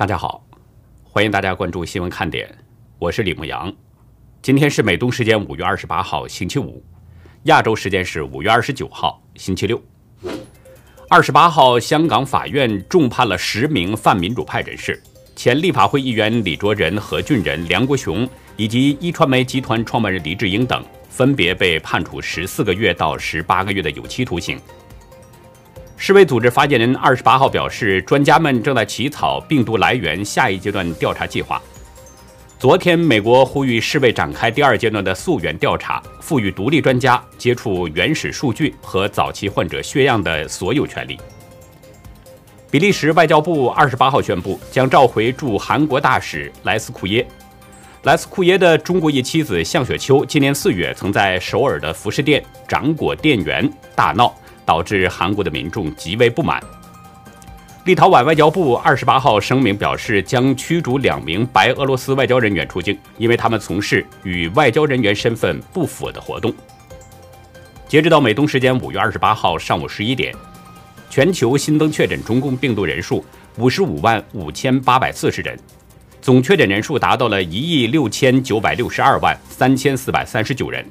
大家好，欢迎大家关注新闻看点，我是李牧阳。今天是美东时间五月二十八号星期五，亚洲时间是五月二十九号星期六。二十八号，香港法院重判了十名泛民主派人士，前立法会议员李卓人、何俊仁、梁国雄以及一传媒集团创办人黎智英等，分别被判处十四个月到十八个月的有期徒刑。世卫组织发言人二十八号表示，专家们正在起草病毒来源下一阶段调查计划。昨天，美国呼吁世卫展开第二阶段的溯源调查，赋予独立专家接触原始数据和早期患者血样的所有权利。比利时外交部二十八号宣布，将召回驻韩国大使莱斯库耶。莱斯库耶的中国裔妻子向雪秋今年四月曾在首尔的服饰店掌果店员大闹。导致韩国的民众极为不满。立陶宛外交部二十八号声明表示，将驱逐两名白俄罗斯外交人员出境，因为他们从事与外交人员身份不符的活动。截止到美东时间五月二十八号上午十一点，全球新增确诊中共病毒人数五十五万五千八百四十人，总确诊人数达到了一亿六千九百六十二万三千四百三十九人。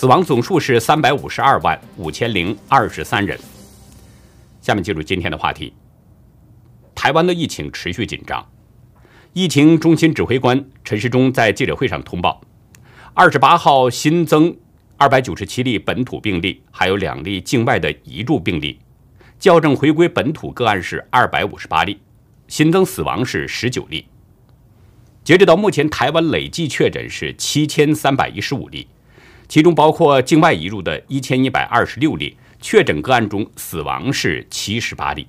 死亡总数是三百五十二万五千零二十三人。下面进入今天的话题。台湾的疫情持续紧张，疫情中心指挥官陈时中在记者会上通报，二十八号新增二百九十七例本土病例，还有两例境外的移入病例，校正回归本土个案是二百五十八例，新增死亡是十九例。截止到目前，台湾累计确诊是七千三百一十五例。其中包括境外移入的一千一百二十六例确诊个案中，死亡是七十八例。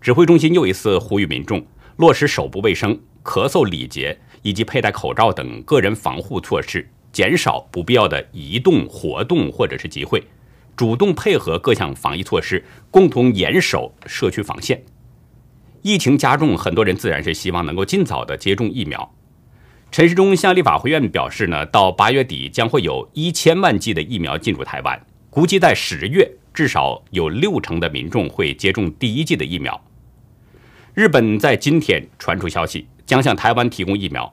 指挥中心又一次呼吁民众落实手部卫生、咳嗽礼节以及佩戴口罩等个人防护措施，减少不必要的移动活动或者是集会，主动配合各项防疫措施，共同严守社区防线。疫情加重，很多人自然是希望能够尽早的接种疫苗。陈时中向立法会院表示呢，到八月底将会有一千万剂的疫苗进入台湾，估计在十月至少有六成的民众会接种第一剂的疫苗。日本在今天传出消息，将向台湾提供疫苗。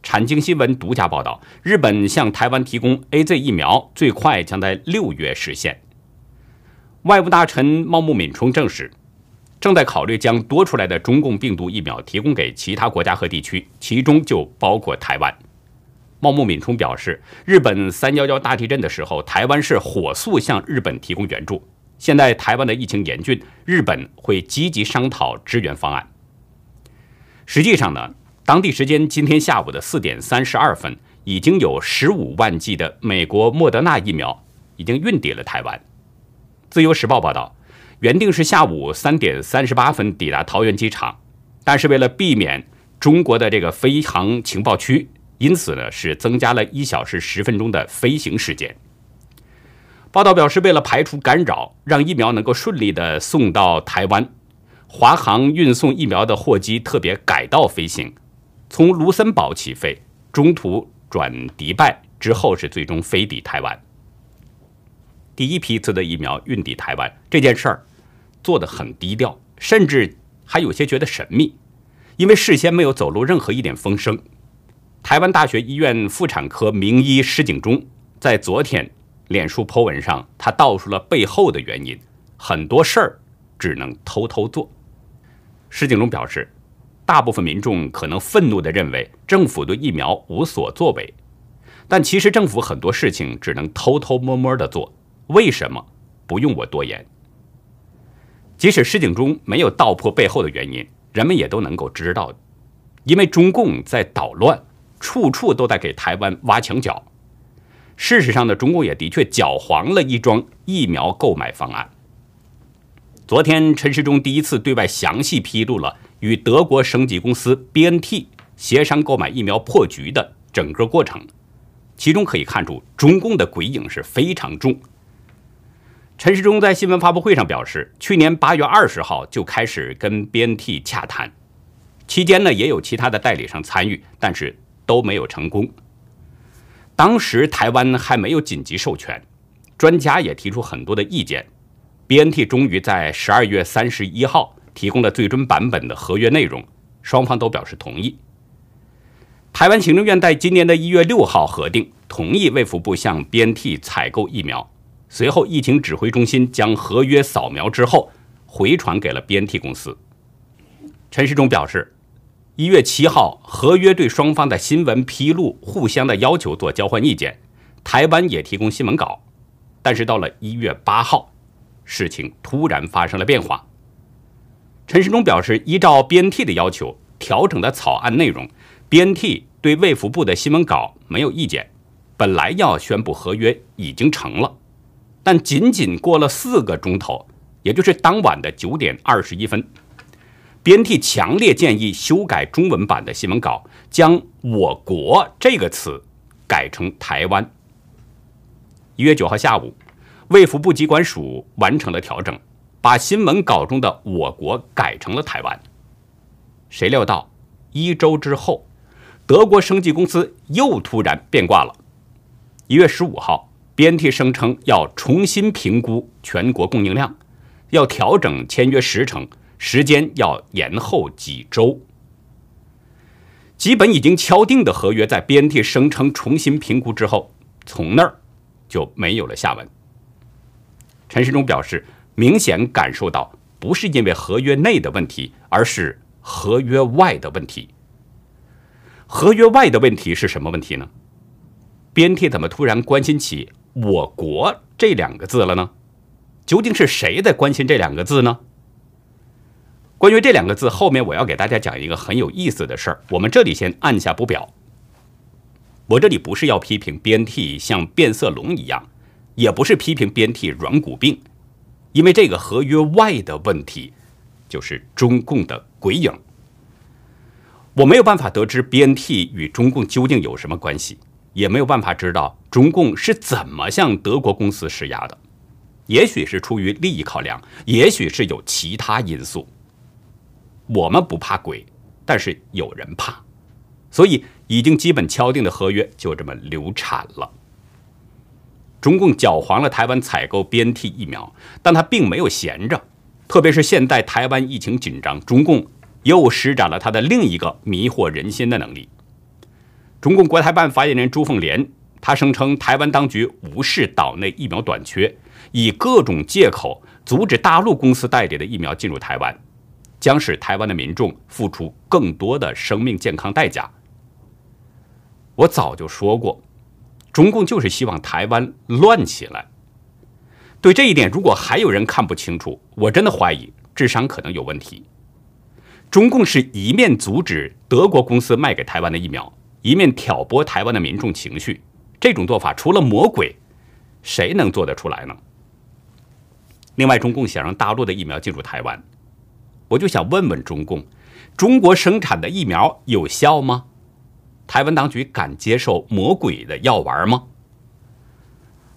产经新闻独家报道，日本向台湾提供 A Z 疫苗，最快将在六月实现。外务大臣茂木敏充证实。正在考虑将多出来的中共病毒疫苗提供给其他国家和地区，其中就包括台湾。茂木敏充表示，日本三幺幺大地震的时候，台湾是火速向日本提供援助。现在台湾的疫情严峻，日本会积极商讨支援方案。实际上呢，当地时间今天下午的四点三十二分，已经有十五万剂的美国莫德纳疫苗已经运抵了台湾。自由时报报道。原定是下午三点三十八分抵达桃园机场，但是为了避免中国的这个飞航情报区，因此呢是增加了一小时十分钟的飞行时间。报道表示，为了排除干扰，让疫苗能够顺利的送到台湾，华航运送疫苗的货机特别改道飞行，从卢森堡起飞，中途转迪拜之后是最终飞抵台湾。第一批次的疫苗运抵台湾这件事儿。做得很低调，甚至还有些觉得神秘，因为事先没有走漏任何一点风声。台湾大学医院妇产科名医施景忠在昨天脸书 po 文上，他道出了背后的原因：很多事儿只能偷偷做。施景忠表示，大部分民众可能愤怒地认为政府对疫苗无所作为，但其实政府很多事情只能偷偷摸摸地做。为什么？不用我多言。即使施景中没有道破背后的原因，人们也都能够知道，因为中共在捣乱，处处都在给台湾挖墙脚。事实上呢，中共也的确搅黄了一桩疫苗购买方案。昨天，陈时中第一次对外详细披露了与德国升级公司 BNT 协商购买疫苗破局的整个过程，其中可以看出中共的鬼影是非常重。陈时中在新闻发布会上表示，去年八月二十号就开始跟 BNT 洽谈，期间呢也有其他的代理商参与，但是都没有成功。当时台湾还没有紧急授权，专家也提出很多的意见，BNT 终于在十二月三十一号提供了最终版本的合约内容，双方都表示同意。台湾行政院在今年的一月六号核定同意卫福部向 BNT 采购疫苗，随后疫情指挥中心将合约扫描之后回传给了 BNT 公司。陈时中表示，一月七号合约对双方的新闻披露、互相的要求做交换意见，台湾也提供新闻稿，但是到了一月八号，事情突然发生了变化。陈时中表示，依照 BNT 的要求调整的草案内容。BNT 对卫福部的新闻稿没有意见，本来要宣布合约已经成了，但仅仅过了四个钟头，也就是当晚的九点二十一分，BNT 强烈建议修改中文版的新闻稿，将“我国”这个词改成“台湾”。一月九号下午，卫福部机关署完成了调整，把新闻稿中的“我国”改成了“台湾”。谁料到一周之后。德国生技公司又突然变卦了。一月十五号，BNT 声称要重新评估全国供应量，要调整签约时程，时间要延后几周。基本已经敲定的合约，在 BNT 声称重新评估之后，从那儿就没有了下文。陈世忠表示，明显感受到不是因为合约内的问题，而是合约外的问题。合约外的问题是什么问题呢？BNT 怎么突然关心起“我国”这两个字了呢？究竟是谁在关心这两个字呢？关于这两个字，后面我要给大家讲一个很有意思的事儿。我们这里先按下不表。我这里不是要批评 BNT 像变色龙一样，也不是批评 BNT 软骨病，因为这个合约外的问题，就是中共的鬼影。我没有办法得知 BNT 与中共究竟有什么关系，也没有办法知道中共是怎么向德国公司施压的。也许是出于利益考量，也许是有其他因素。我们不怕鬼，但是有人怕，所以已经基本敲定的合约就这么流产了。中共搅黄了台湾采购 BNT 疫苗，但他并没有闲着，特别是现在台湾疫情紧张，中共。又施展了他的另一个迷惑人心的能力。中共国台办发言人朱凤莲，他声称台湾当局无视岛内疫苗短缺，以各种借口阻止大陆公司代理的疫苗进入台湾，将使台湾的民众付出更多的生命健康代价。我早就说过，中共就是希望台湾乱起来。对这一点，如果还有人看不清楚，我真的怀疑智商可能有问题。中共是一面阻止德国公司卖给台湾的疫苗，一面挑拨台湾的民众情绪。这种做法除了魔鬼，谁能做得出来呢？另外，中共想让大陆的疫苗进入台湾，我就想问问中共：中国生产的疫苗有效吗？台湾当局敢接受魔鬼的药丸吗？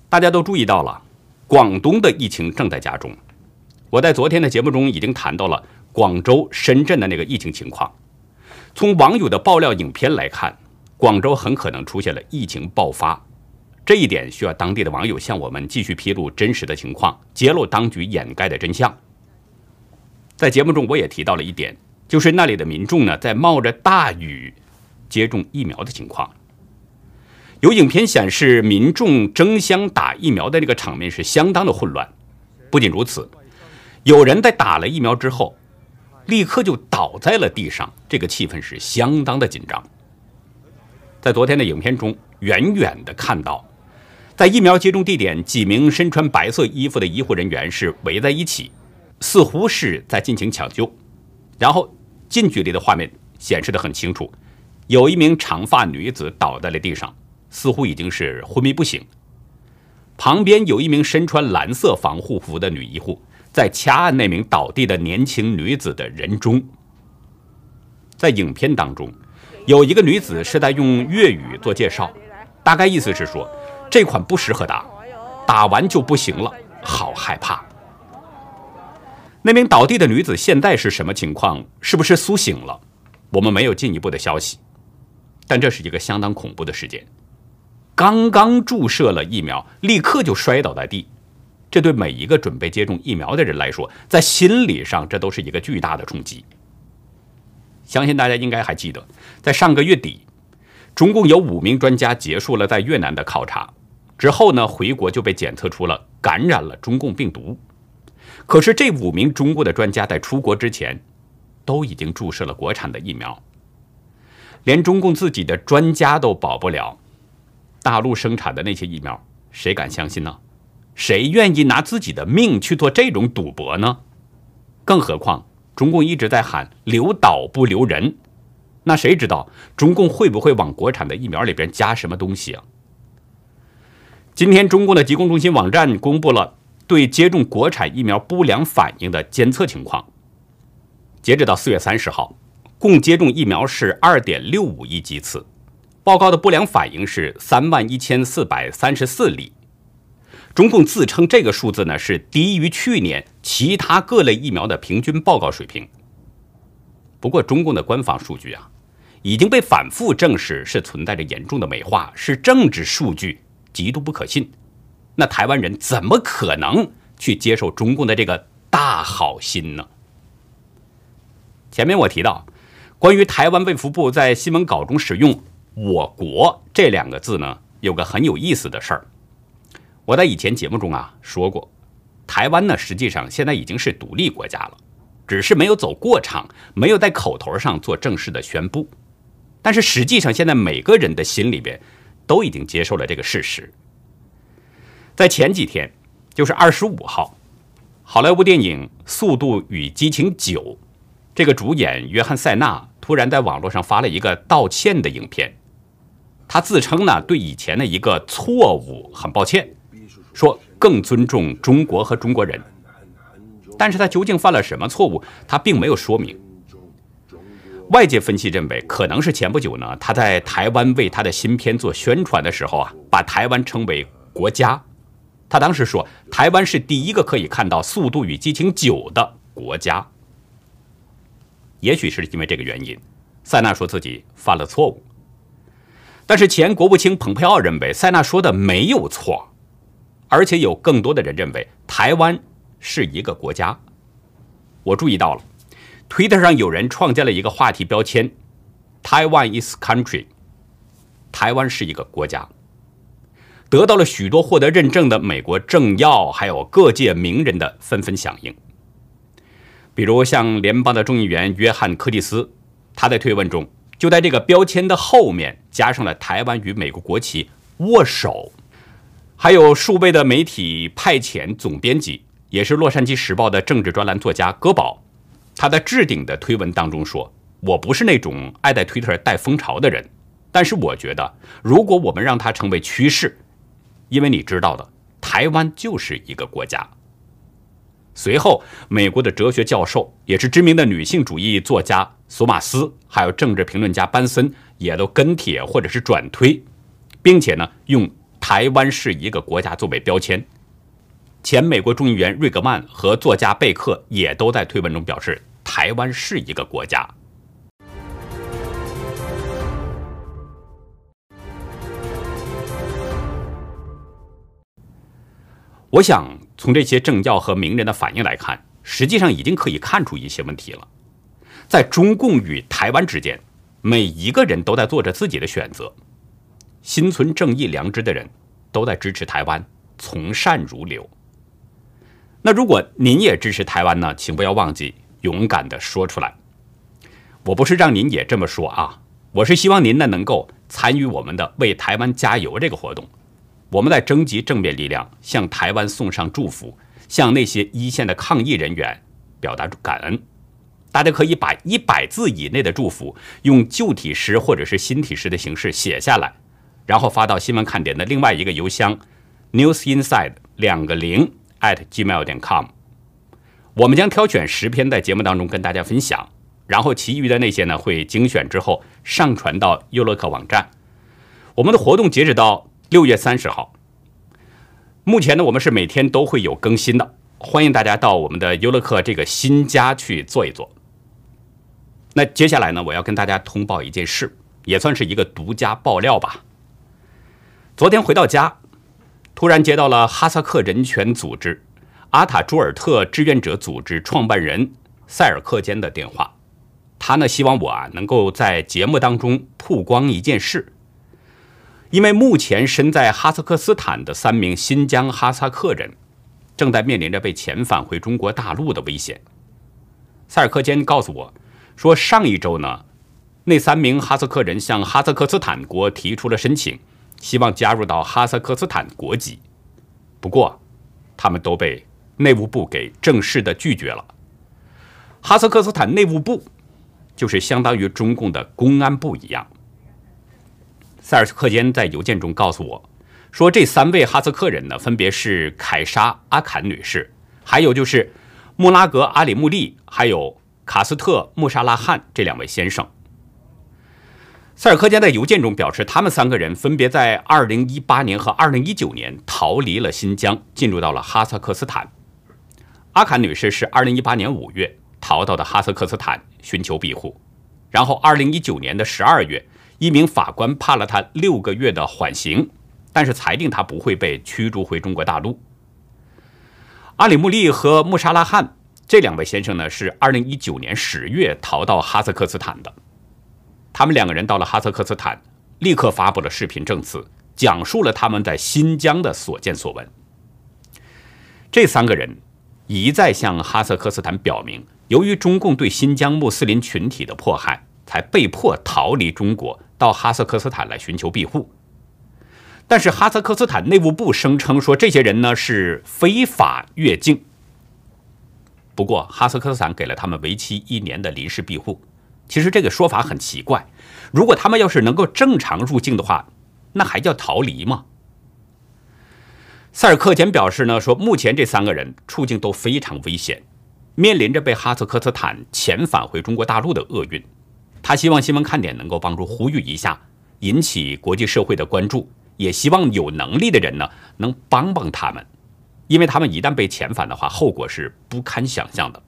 大家都注意到了，广东的疫情正在加重。我在昨天的节目中已经谈到了。广州、深圳的那个疫情情况，从网友的爆料影片来看，广州很可能出现了疫情爆发。这一点需要当地的网友向我们继续披露真实的情况，揭露当局掩盖的真相。在节目中，我也提到了一点，就是那里的民众呢，在冒着大雨接种疫苗的情况。有影片显示，民众争相打疫苗的那个场面是相当的混乱。不仅如此，有人在打了疫苗之后。立刻就倒在了地上，这个气氛是相当的紧张。在昨天的影片中，远远的看到，在疫苗接种地点，几名身穿白色衣服的医护人员是围在一起，似乎是在进行抢救。然后近距离的画面显示的很清楚，有一名长发女子倒在了地上，似乎已经是昏迷不醒。旁边有一名身穿蓝色防护服的女医护。在掐按那名倒地的年轻女子的人中，在影片当中，有一个女子是在用粤语做介绍，大概意思是说这款不适合打，打完就不行了，好害怕。那名倒地的女子现在是什么情况？是不是苏醒了？我们没有进一步的消息，但这是一个相当恐怖的事件。刚刚注射了疫苗，立刻就摔倒在地。这对每一个准备接种疫苗的人来说，在心理上这都是一个巨大的冲击。相信大家应该还记得，在上个月底，中共有五名专家结束了在越南的考察之后呢，回国就被检测出了感染了中共病毒。可是这五名中国的专家在出国之前，都已经注射了国产的疫苗，连中共自己的专家都保不了，大陆生产的那些疫苗，谁敢相信呢？谁愿意拿自己的命去做这种赌博呢？更何况。中共一直在喊留岛不留人，那谁知道中共会不会往国产的疫苗里边加什么东西啊？今天，中共的疾控中心网站公布了对接种国产疫苗不良反应的监测情况。截止到四月三十号，共接种疫苗是二点六五亿剂次，报告的不良反应是三万一千四百三十四例。中共自称这个数字呢是低于去年其他各类疫苗的平均报告水平。不过，中共的官方数据啊已经被反复证实是存在着严重的美化，是政治数据，极度不可信。那台湾人怎么可能去接受中共的这个大好心呢？前面我提到，关于台湾卫福部在新闻稿中使用“我国”这两个字呢，有个很有意思的事儿。我在以前节目中啊说过，台湾呢实际上现在已经是独立国家了，只是没有走过场，没有在口头上做正式的宣布。但是实际上，现在每个人的心里边都已经接受了这个事实。在前几天，就是二十五号，好莱坞电影《速度与激情九》这个主演约翰·塞纳突然在网络上发了一个道歉的影片，他自称呢对以前的一个错误很抱歉。说更尊重中国和中国人，但是他究竟犯了什么错误？他并没有说明。外界分析认为，可能是前不久呢，他在台湾为他的新片做宣传的时候啊，把台湾称为国家。他当时说，台湾是第一个可以看到《速度与激情九》的国家。也许是因为这个原因，塞纳说自己犯了错误。但是前国务卿蓬佩奥认为，塞纳说的没有错。而且有更多的人认为台湾是一个国家。我注意到了，Twitter 上有人创建了一个话题标签：“Taiwan is country”，台湾是一个国家，得到了许多获得认证的美国政要还有各界名人的纷纷响应。比如像联邦的众议员约翰·柯蒂斯，他在推文中就在这个标签的后面加上了台湾与美国国旗握手。还有数位的媒体派遣总编辑，也是《洛杉矶时报》的政治专栏作家戈宝，他在置顶的推文当中说：“我不是那种爱在推特带风潮的人，但是我觉得，如果我们让它成为趋势，因为你知道的，台湾就是一个国家。”随后，美国的哲学教授，也是知名的女性主义作家索马斯，还有政治评论家班森，也都跟帖或者是转推，并且呢用。台湾是一个国家作为标签，前美国众议员瑞格曼和作家贝克也都在推文中表示，台湾是一个国家。我想从这些政要和名人的反应来看，实际上已经可以看出一些问题了。在中共与台湾之间，每一个人都在做着自己的选择。心存正义良知的人，都在支持台湾，从善如流。那如果您也支持台湾呢？请不要忘记勇敢的说出来。我不是让您也这么说啊，我是希望您呢能够参与我们的为台湾加油这个活动。我们在征集正面力量，向台湾送上祝福，向那些一线的抗疫人员表达感恩。大家可以把一百字以内的祝福，用旧体诗或者是新体诗的形式写下来。然后发到新闻看点的另外一个邮箱，newsinside 两个零 at gmail 点 com。我们将挑选十篇在节目当中跟大家分享，然后其余的那些呢会精选之后上传到优乐客网站。我们的活动截止到六月三十号。目前呢，我们是每天都会有更新的，欢迎大家到我们的优乐客这个新家去做一做。那接下来呢，我要跟大家通报一件事，也算是一个独家爆料吧。昨天回到家，突然接到了哈萨克人权组织阿塔朱尔特志愿者组织创办人塞尔克坚的电话。他呢希望我啊能够在节目当中曝光一件事，因为目前身在哈萨克斯坦的三名新疆哈萨克人正在面临着被遣返回中国大陆的危险。塞尔克坚告诉我，说上一周呢，那三名哈萨克人向哈萨克斯坦国提出了申请，希望加入到哈萨克斯坦国籍，不过他们都被内务部给正式的拒绝了。哈萨克斯坦内务部就是相当于中共的公安部一样。塞尔克坚在邮件中告诉我，说这三位哈萨克人呢，分别是凯莎阿坎女士，还有就是。穆拉格阿里穆利还有卡斯特穆沙拉汉这两位先生，塞尔克加在邮件中表示，他们三个人分别在2018年和2019年逃离了新疆，进入到了哈萨克斯坦。阿坎女士是2018年5月逃到的哈萨克斯坦寻求庇护，然后2019年的12月，一名法官判了她六个月的缓刑，但是裁定她不会被驱逐回中国大陆。阿里木利和穆沙拉汉这两位先生呢，是2019年10月逃到哈萨克斯坦的。他们两个人到了哈萨克斯坦，立刻发布了视频证词，讲述了他们在新疆的所见所闻。这三个人一再向哈萨克斯坦表明，由于中共对新疆穆斯林群体的迫害，才被迫逃离中国，到哈萨克斯坦来寻求庇护。但是哈萨克斯坦内务部声称说，这些人呢是非法越境。不过哈萨克斯坦给了他们为期一年的临时庇护。其实这个说法很奇怪，如果他们要是能够正常入境的话，那还叫逃离吗？塞尔克坚表示呢，说目前这三个人处境都非常危险，面临着被哈萨克斯坦遣返回中国大陆的厄运。他希望新闻看点能够帮助呼吁一下，引起国际社会的关注。也希望有能力的人呢，能帮帮他们，因为他们一旦被遣返的话，后果是不堪想象的。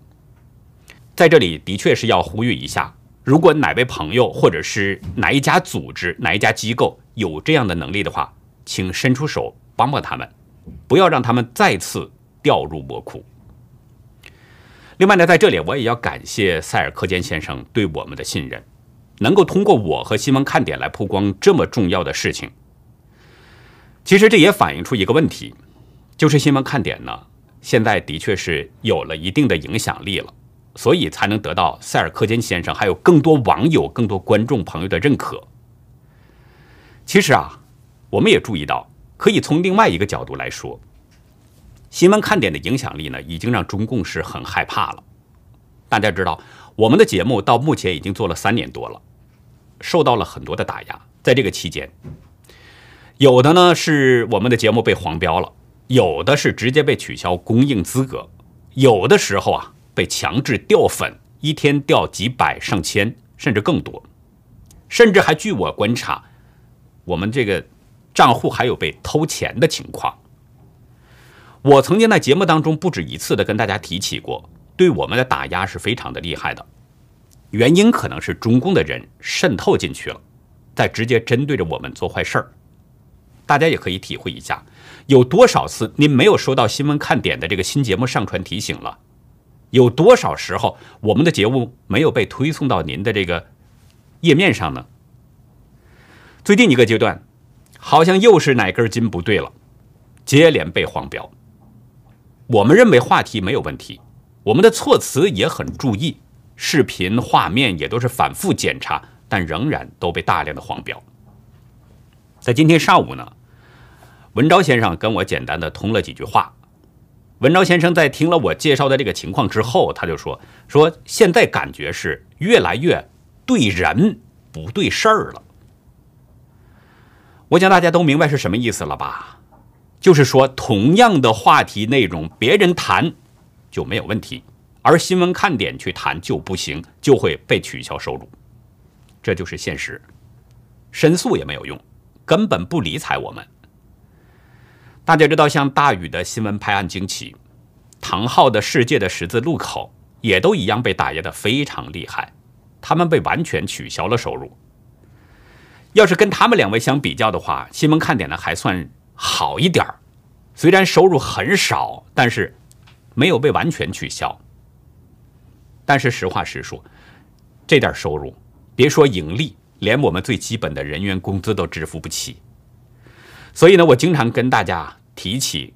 在这里的确是要呼吁一下，如果哪位朋友或者是哪一家组织、哪一家机构有这样的能力的话，请伸出手帮帮他们，不要让他们再次掉入魔窟。另外呢，在这里我也要感谢塞尔克坚先生对我们的信任，能够通过我和新闻看点来曝光这么重要的事情。其实这也反映出一个问题，就是新闻看点呢，现在的确是有了一定的影响力了，所以才能得到塞尔克坚先生还有更多网友、更多观众朋友的认可。其实啊，我们也注意到，可以从另外一个角度来说，新闻看点的影响力呢，已经让中共是很害怕了。大家知道，我们的节目到目前已经做了三年多了，受到了很多的打压，在这个期间。有的呢是我们的节目被黄标了，有的是直接被取消公映资格，有的时候啊被强制掉粉，一天掉几百上千甚至更多，甚至还据我观察，我们这个账户还有被偷钱的情况。我曾经在节目当中不止一次的跟大家提起过，对我们的打压是非常的厉害的，原因可能是中共的人渗透进去了，在直接针对着我们做坏事儿。大家也可以体会一下，有多少次您没有收到新闻看点的这个新节目上传提醒了？有多少时候我们的节目没有被推送到您的这个页面上呢？最近一个阶段，好像又是哪根筋不对了，接连被黄标。我们认为话题没有问题，我们的措辞也很注意，视频画面也都是反复检查，但仍然都被大量的黄标。在今天上午呢。文昭先生跟我简单的通了几句话。文昭先生在听了我介绍的这个情况之后，他就说：“说现在感觉是越来越对人不对事儿了。”我想大家都明白是什么意思了吧？就是说，同样的话题内容，别人谈就没有问题，而新闻看点去谈就不行，就会被取消收入。这就是现实，申诉也没有用，根本不理睬我们。大家知道，像大宇的新闻拍案惊奇，唐昊的世界的十字路口也都一样被打压的非常厉害，他们被完全取消了收入。要是跟他们两位相比较的话，新闻看点呢还算好一点儿，虽然收入很少，但是没有被完全取消。但是实话实说，这点收入，别说盈利，连我们最基本的人员工资都支付不起。所以呢，我经常跟大家提起，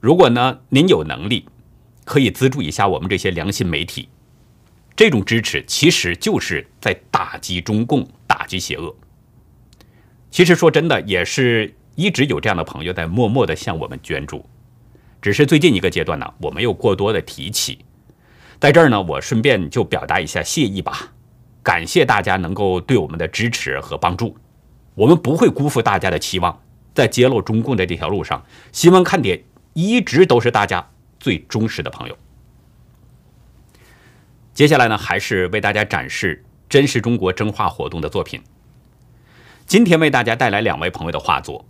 如果呢您有能力，可以资助一下我们这些良心媒体。这种支持其实就是在打击中共、打击邪恶。其实说真的，也是一直有这样的朋友在默默的向我们捐助，只是最近一个阶段呢，我没有过多的提起。在这儿呢，我顺便就表达一下谢意吧，感谢大家能够对我们的支持和帮助，我们不会辜负大家的期望，在揭露中共的这条路上，新闻看点一直都是大家最忠实的朋友。接下来呢，还是为大家展示真实中国真画活动的作品。今天为大家带来两位朋友的画作。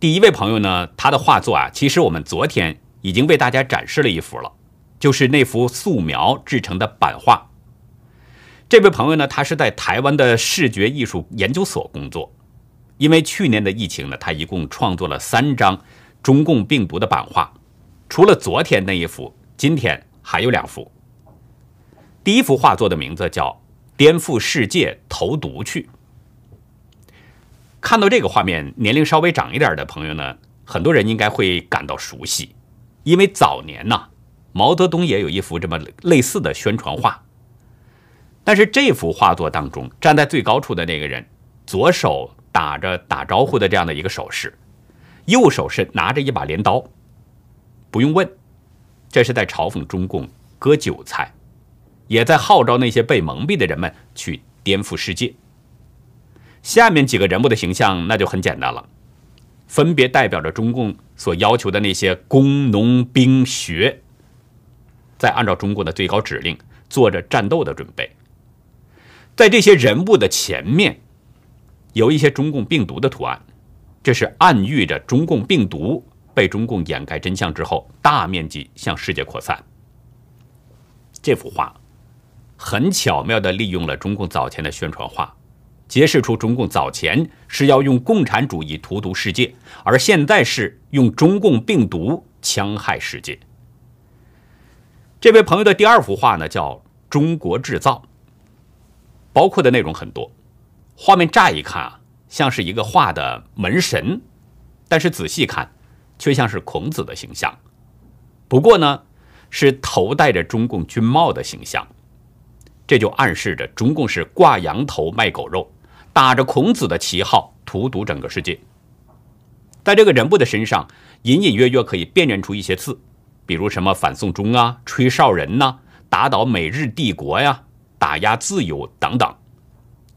第一位朋友呢，他的画作啊，其实我们昨天已经为大家展示了一幅了，就是那幅素描制成的版画。这位朋友呢，他是在台湾的视觉艺术研究所工作。因为去年的疫情呢，他一共创作了三张中共病毒的版画，除了昨天那一幅，今天还有两幅。第一幅画作的名字叫《颠覆世界投毒去》。看到这个画面，年龄稍微长一点的朋友呢，很多人应该会感到熟悉，因为早年呢，毛泽东也有一幅这么类似的宣传画。但是这幅画作当中，站在最高处的那个人，左手打着打招呼的这样的一个手势，右手是拿着一把镰刀。不用问，这是在嘲讽中共割韭菜。也在号召那些被蒙蔽的人们去颠覆世界。下面几个人物的形象那就很简单了，分别代表着中共所要求的那些工农兵学，在按照中共的最高指令做着战斗的准备。在这些人物的前面，有一些中共病毒的图案，这是暗喻着中共病毒被中共掩盖真相之后，大面积向世界扩散。这幅画。很巧妙地利用了中共早前的宣传画，揭示出中共早前是要用共产主义荼毒世界，而现在是用中共病毒戕害世界。这位朋友的第二幅画呢，叫《中国制造》，包括的内容很多。画面乍一看啊，像是一个画的门神，但是仔细看，却像是孔子的形象。不过呢，是头戴着中共军帽的形象。这就暗示着中共是挂羊头卖狗肉，打着孔子的旗号荼毒整个世界。在这个人物的身上，隐隐约约可以辨认出一些字，比如什么反送中啊、吹哨人呐、打倒美日帝国呀、打压自由等等。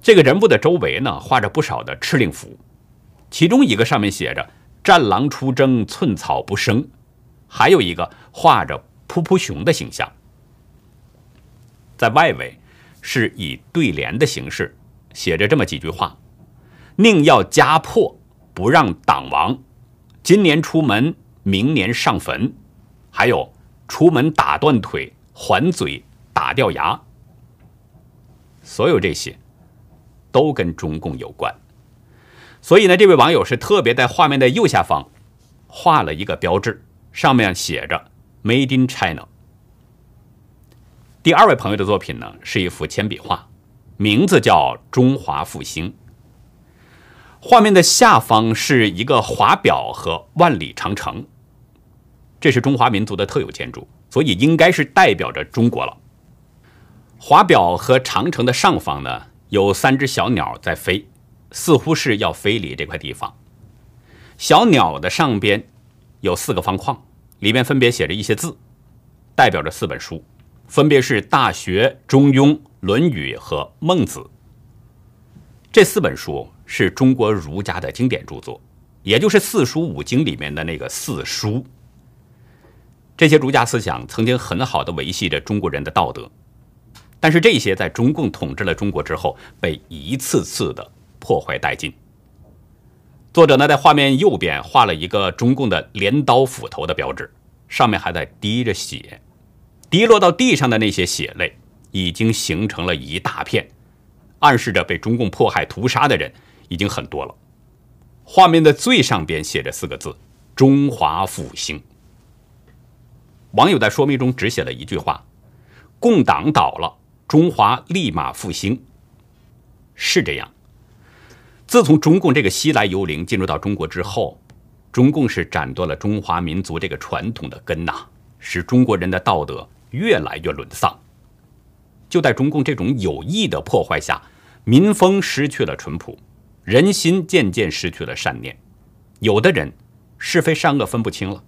这个人物的周围呢，画着不少的敕令符，其中一个上面写着“战狼出征，寸草不生”，还有一个画着噗噗熊的形象，在外围。是以对联的形式写着这么几句话：“宁要家破，不让党亡；今年出门，明年上坟。”还有“出门打断腿，还嘴打掉牙。”所有这些都跟中共有关。所以呢，这位网友是特别在画面的右下方画了一个标志，上面写着 “Made in China”。第二位朋友的作品呢，是一幅铅笔画，名字叫《中华复兴》。画面的下方是一个华表和万里长城，这是中华民族的特有建筑，所以应该是代表着中国了。华表和长城的上方呢，有三只小鸟在飞，似乎是要飞离这块地方。小鸟的上边有四个方框，里面分别写着一些字，代表着四本书。分别是《大学》《中庸》《论语》和《孟子》这四本书是中国儒家的经典著作，也就是四书五经里面的那个四书。这些儒家思想曾经很好的维系着中国人的道德，但是这些在中共统治了中国之后，被一次次的破坏殆尽。作者呢，在画面右边画了一个中共的镰刀斧头的标志，上面还在滴着血。滴落到地上的那些血泪，已经形成了一大片，暗示着被中共迫害屠杀的人已经很多了。画面的最上边写着四个字：“中华复兴。”网友在说明中只写了一句话：“共党倒了，中华立马复兴。是这样。自从中共这个西来幽灵进入到中国之后，中共是斩断了中华民族这个传统的根呐，使中国人的道德越来越沦丧。就在中共这种有意的破坏下，民风失去了淳朴，人心渐渐失去了善念，有的人是非善恶分不清了，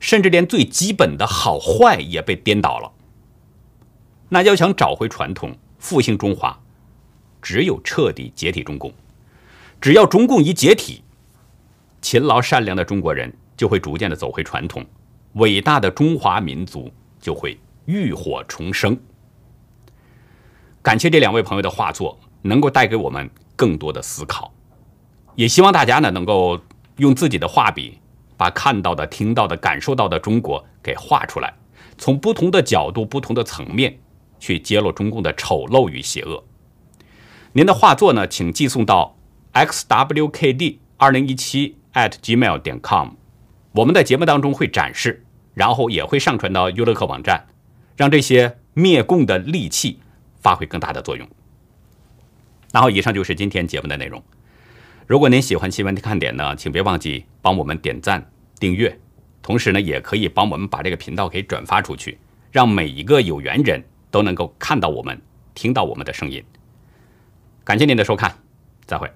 甚至连最基本的好坏也被颠倒了。那要想找回传统，复兴中华，只有彻底解体中共。只要中共一解体，勤劳善良的中国人就会逐渐的走回传统，伟大的中华民族就会浴火重生。感谢这两位朋友的画作，能够带给我们更多的思考，也希望大家呢能够用自己的画笔，把看到的、听到的、感受到的中国给画出来，从不同的角度、不同的层面去揭露中共的丑陋与邪恶。您的画作呢，请寄送到。xwkd 二零一七 at gmail 点 com，我们在节目当中会展示，然后也会上传到优乐客网站，让这些灭共的利器发挥更大的作用。然后，以上就是今天节目的内容。如果您喜欢新闻的看点呢，请别忘记帮我们点赞、订阅，同时呢，也可以帮我们把这个频道给转发出去，让每一个有缘人都能够看到我们、听到我们的声音。感谢您的收看，再会。